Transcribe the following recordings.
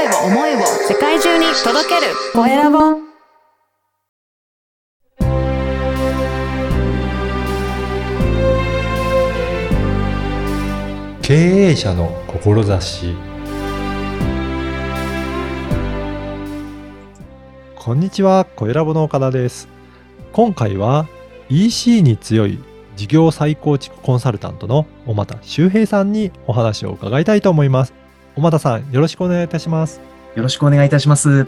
声を思いを世界中に届けるコエラボ経営者の志こんにちは、小ラボの岡田です。今回は EC に強い事業再構築コンサルタントの小俣修平さんにお話を伺いたいと思います。小俣さん、よろしくお願いいたします。よろしくお願いいたします。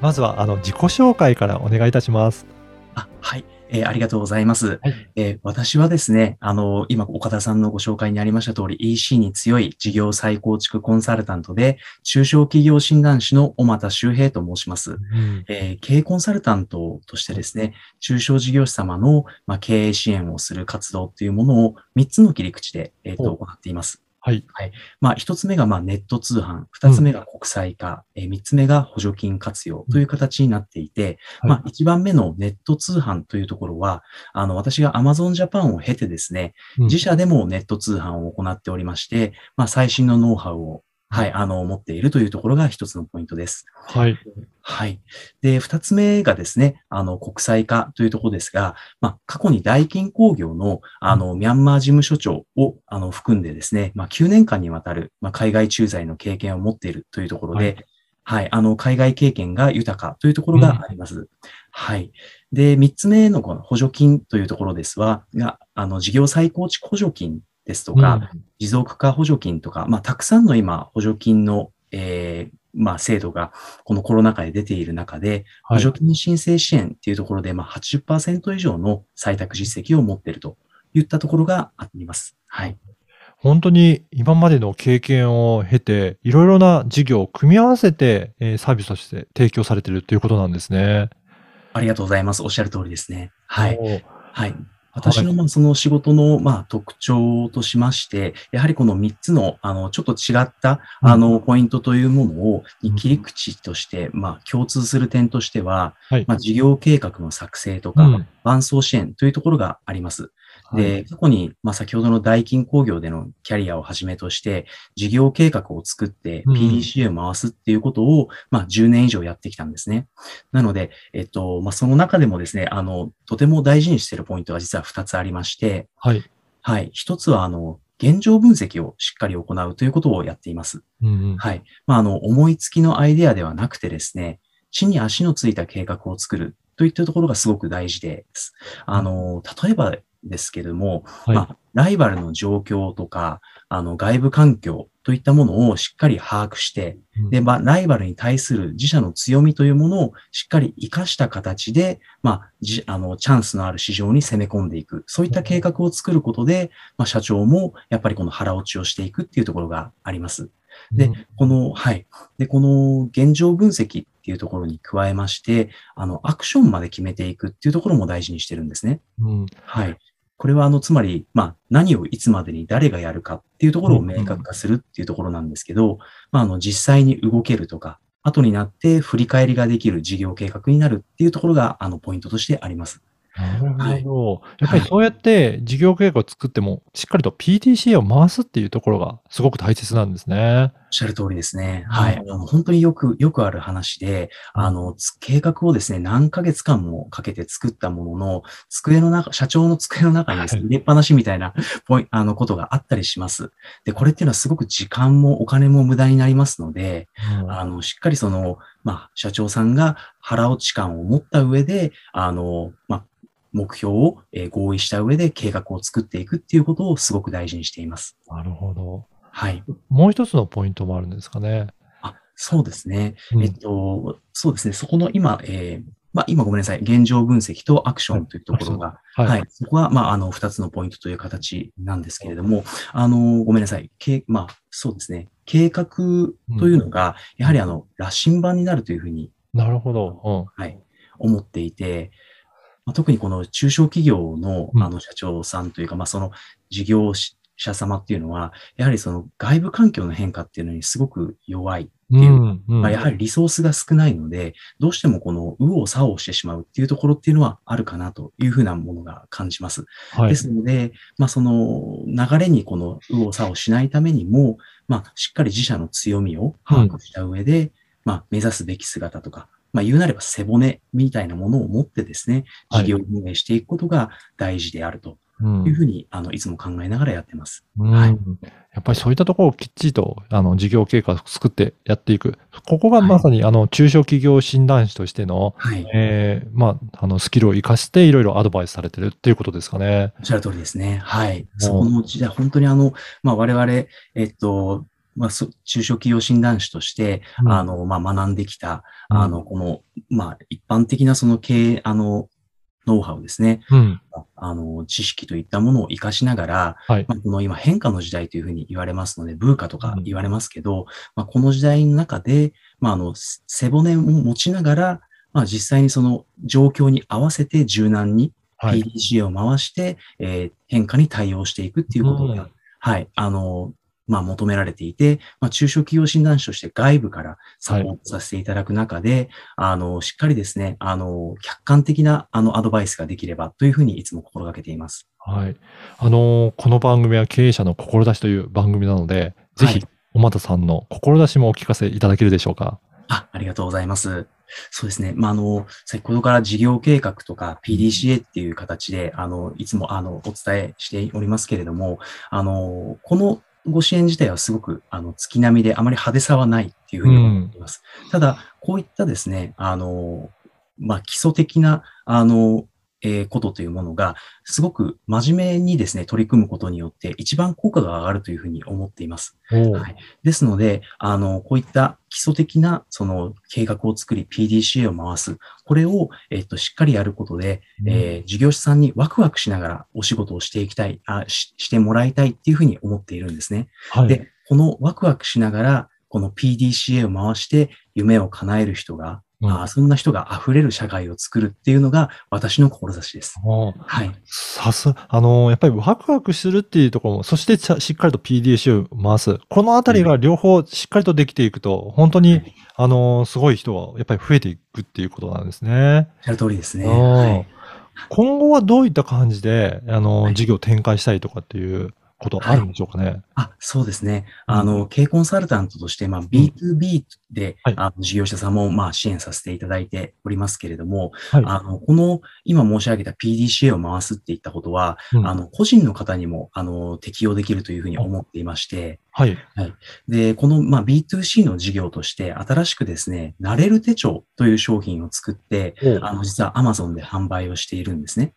まずはあの自己紹介からお願いいたします。あ、はい。えーありがとうございます。はいえー私はですね、あの、今、岡田さんのご紹介にありました通り、EC に強い事業再構築コンサルタントで、中小企業診断士の小俣修平と申します。えー経営コンサルタントとしてですね、中小事業者様の、まあ、経営支援をする活動っていうものを3つの切り口で、えーと行っています。はい。まあ、一つ目がまあネット通販、二つ目が国際化、えー三つ目が補助金活用という形になっていて、はいまあ、一番目のネット通販というところは、あの、私が Amazon Japan を経てですね、うん。自社でもネット通販を行っておりまして、まあ、最新のノウハウを、はい、あの、持っているというところが一つのポイントです。はい。はい。で、二つ目がですね、あの、国際化というところですが、まあ、過去に大金工業の、あの、ミャンマー事務所長を、あの、含んでですね、まあ、9年間にわたる、まあ、海外駐在の経験を持っているというところで、はい、あの、海外経験が豊かというところがあります。はい。で、三つ目のこの補助金というところですは、が、あの、事業再構築補助金ですとか、持続化補助金とか、まあ、たくさんの今、補助金の、えーまあ、制度が、このコロナ禍で出ている中で、はい補助金申請支援っていうところで、まあ、80%以上の採択実績を持っているといったところがあります。はい。本当に今までの経験を経て、いろいろな事業を組み合わせて、えーサービスとして提供されているということなんですね。ありがとうございます。おっしゃる通りですね。はい。はい。私のまあその仕事のまあ特徴としまして、やはりこの3つのあのちょっと違ったうん。あのポイントというものをうん切り口としてまあ共通する点としてははい、まあ事業計画の作成とかうん。伴走支援というところがあります。はいで、過去に、まあ、先ほどの大金工業でのキャリアをはじめとして、事業計画を作ってうん PDCA を回すっていうことを、まあ、10年以上やってきたんですね。なので、えっと、まあ、その中でもですね、あの、とても大事にしているポイントが実は2つありまして、はい。はい。一つは、あの、現状分析をしっかり行うということをやっています。うんうんはい。まあ、あの、思いつきのアイデアではなくてですね、地に足のついた計画を作るといったところがすごく大事です。あの、例えばですけれども、はいまあ、ライバルの状況とか、あの、外部環境といったものをしっかり把握して、うんで、まあ、ライバルに対する自社の強みというものをしっかり活かした形で、まあ、じ、あの、チャンスのある市場に攻め込んでいく。そういった計画を作ることで、まあ、社長もやっぱりこの腹落ちをしていくっていうところがあります。でうんこの、はい。で、この現状分析っていうところに加えまして、あの、アクションまで決めていくっていうところも大事にしてるんですね。うんはい。これは、あの、つまり、まあ、何をいつまでに誰がやるかっていうところを明確化するっていうところなんですけど、まあ、あの、実際に動けるとか、後になって振り返りができる事業計画になるっていうところが、あの、ポイントとしてあります。なるほど。はいやっぱりそうやって事業計画を作っても、しっかりと PTCA を回すっていうところがすごく大切なんですね。おっしゃる通りですね。うんはい。あの本当によく、よくある話で、あの、つ計画をですね、何ヶ月間もかけて作ったものの、机の中、社長の机の中にですね、はい入れっぱなしみたいなポイあのことがあったりします。で、これっていうのはすごく時間もお金も無駄になりますので、あの、しっかりその、まあ、社長さんが腹落ち感を持った上で、あの、まあ、目標をえー合意した上で計画を作っていくっていうことをすごく大事にしています。なるほど。はい。もう一つのポイントもあるんですかね。あ、そうですね。うんえっと、そうですね。そこの今、えーまあ、今ごめんなさい。現状分析とアクションというところが、はい。はい。そこは、まあ、あの、二つのポイントという形なんですけれども、あの、ごめんなさい。けまあ、そうですね。計画というのが、やはりあの、羅針盤になるというふうに、なるほど。はい、思っていて、まあ、特にこの中小企業のうんあの社長さんというか、まあ、その事業者様っていうのは、やはりその外部環境の変化っていうのにすごく弱い。うん。ていううんうんまあ、やはりリソースが少ないので、どうしてもこの右往左往してしまうっていうところっていうのはあるかなというふうなものが感じます。はいですので、まあ、その流れにこの右往左往しないためにも、まあ、しっかり自社の強みを把握した上で、まあ、目指すべき姿とか、まあ、言うなれば背骨みたいなものを持ってですね、はい事業運営していくことが大事であるとうんいうふうに、あの、いつも考えながらやってます。うんはいやっぱりそういったところをきっちりと、あの、事業計画を作ってやっていく。ここがまさに、あの、中小企業診断士としての、はい。えーまあ、あの、スキルを活かしていろいろアドバイスされてるっていうことですかね。おっしゃる通りですね。はい。そこの時代、本当にあの、まあ、我々、えっと、まあ、そ中小企業診断士として、うんあの、まあ、学んできた、うんあの、この、まあ、一般的なその経営、あの、ノウハウですね。うん。あの、知識といったものを活かしながら、はい。まあ、この今変化の時代というふうに言われますので、ブーカとか言われますけど、まあ、この時代の中で、まあ、あの、せ背骨を持ちながら、まあ、実際にその状況に合わせて柔軟にはい。PDCA を回して、えー変化に対応していくっていうことが、うんはい、あの、まあ、求められていて、まあ、中小企業診断士として外部からサポートさせていただく中で、あの、しっかりですね、あの、客観的な、あの、アドバイスができればというふうにいつも心がけています。はい。あのーこの番組は経営者の志という番組なので、ぜひはい、おまたさんの志もお聞かせいただけるでしょうか？あ、ありがとうございます。そうですね。まあ、あの、先ほどから事業計画とか PDCA っていう形で、あの、いつも、あの、お伝えしておりますけれども、あの、このご支援自体はすごく、あの、月並みであまり派手さはないっていうふうに思っています。ただ、こういったですね、あの、まあ、基礎的な、あの、えーことというものが、すごく真面目にですね、取り組むことによって、一番効果が上がるというふうに思っています。はいですので、あの、こういった基礎的な、その、計画を作り、PDCA を回す。これを、えっと、しっかりやることで、えー事業者さんにワクワクしながらお仕事をしていきたい、あししてもらいたいっていうふうに思っているんですね。はい。で、このワクワクしながら、この PDCA を回して夢を叶える人が、うんあーそんな人が溢れる社会を作るっていうのが私の志です。はい。さす、あのーやっぱりワクワクするっていうところも、そしてしっかりと PDCA を回す。このあたりが両方しっかりとできていくと、本当に、あのーすごい人はやっぱり増えていくっていうことなんですね。おっしゃる通りですね。はい。今後はどういった感じで、あのーはい事業展開したいとかっていうことあるんでしょうかね。あ、そうですね。うんあの、経営コンサルタントとして、まあ、B2B で、はいあの事業者さんも、まあ、支援させていただいておりますけれども、はい。あの、この、今申し上げた PDCA を回すっていったことは、うんあの、個人の方にも、あの、適用できるというふうに思っていまして、はい。で、この、まあ、B2C の事業として、新しくですね、なれる手帳という商品を作って、あの、実は Amazon で販売をしているんですね。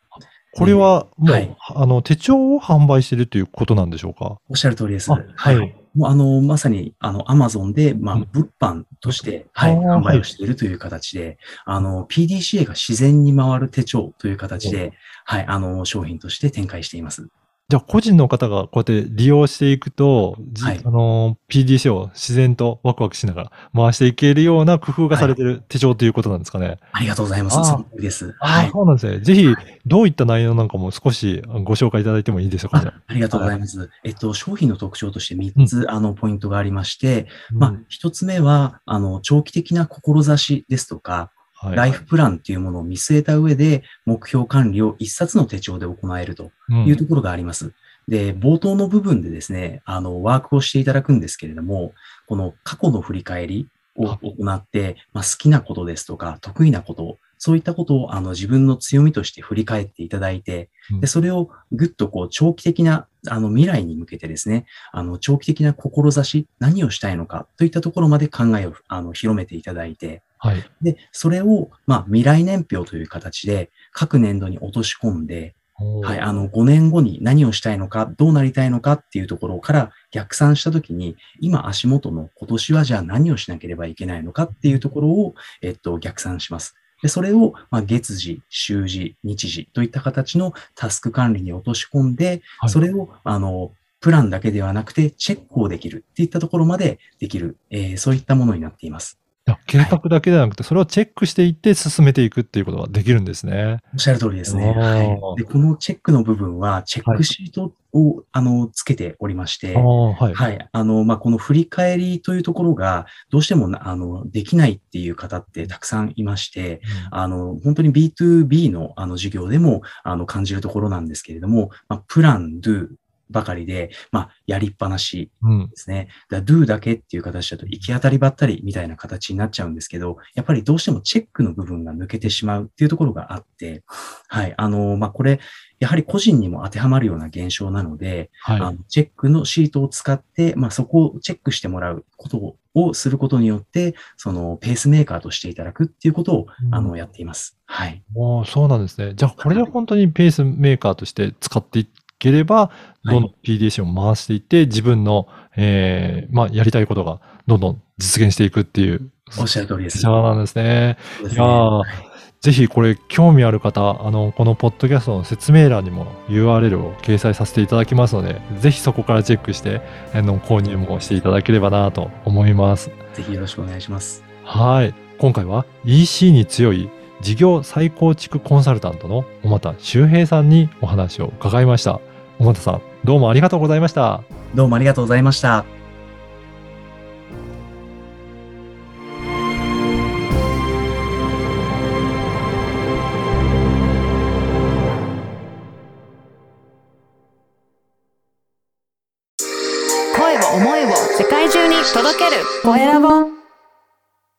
これはもう、はい。あの、手帳を販売してるということなんでしょうか？おっしゃる通りです。あはい。もうあの、まさに、あの、アマゾンで、まあうん、物販として、はい、あー販売をしているという形で、あの、PDCA が自然に回る手帳という形で、はい、あの、商品として展開しています。じゃあ、個人の方がこうやって利用していくと、じはいあの、PDC を自然とワクワクしながら回していけるような工夫がされてる手帳ということなんですかね。ありがとうございます。そです。ああ、はい。そうなんですね。ぜひ、どういった内容なんかも少しご紹介いただいてもいいでしょうかね。あありがとうございます。えっと、商品の特徴として3つ、あの、ポイントがありまして、まあうん、一つ目は、あの、長期的な志ですとか、はいライフプランっていうものを見据えた上で、目標管理を一冊の手帳で行えるとうん。いうところがあります。で、冒頭の部分でですね、あの、ワークをしていただくんですけれども、この過去の振り返りをあ。行って、まあ、好きなことですとか、得意なこと、そういったことをあの自分の強みとして振り返っていただいてうん、で、それをぐっとこう長期的なあの未来に向けてですね、あの長期的な志、何をしたいのかといったところまで考えをあの広めていただいて、はい。で、それを、まあ、未来年表という形で各年度に落とし込んで、はい、あの、5年後に何をしたいのか、どうなりたいのかっていうところから逆算したときに、今足元の今年はじゃあ何をしなければいけないのかっていうところを、えっと、逆算します。で、それを、まあ、月次、週次、日時といった形のタスク管理に落とし込んで、はいそれを、あの、プランだけではなくて、チェックをできるっていったところまでできる、えーそういったものになっています。計画だけではなくて、それをチェックしていって進めていくっていうことができるんですね。おっしゃる通りですね。はい。で、このチェックの部分は、チェックシートを、あの、つけておりまして、はい。はい。あの、まあ、この振り返りというところが、どうしてもな、あの、できないっていう方ってたくさんいまして、あの、本当に B2B の、あの、授業でも、あの、感じるところなんですけれども、まあ、プラン、ドゥ、ばかりで、まあ、やりっぱなしうん。ですね。だ do だけっていう形だと行き当たりばったりみたいな形になっちゃうんですけど、やっぱりどうしてもチェックの部分が抜けてしまうっていうところがあって、はい。あの、まあ、これ、やはり個人にも当てはまるような現象なので、はい。あのチェックのシートを使って、まあ、そこをチェックしてもらうことをすることによって、そのペースメーカーとしていただくっていうことを、あの、やっています。はい。もうそうなんですね。じゃあ、これで本当にペースメーカーとして使っていければ、どんどん PDC を回していって、自分の、えーまあ、やりたいことがどんどん実現していくっていう。おっしゃる通りです。そうなんですね。すねいやーぜひこれ興味ある方、あの、このポッドキャストの説明欄にも URL を掲載させていただきますので、ぜひそこからチェックして、あの、購入もしていただければなと思います。ぜひよろしくお願いします。はい。今回は EC に強い事業再構築コンサルタントの小俣修平さんにお話を伺いました。小俣さん、どうもありがとうございました。どうもありがとうございました。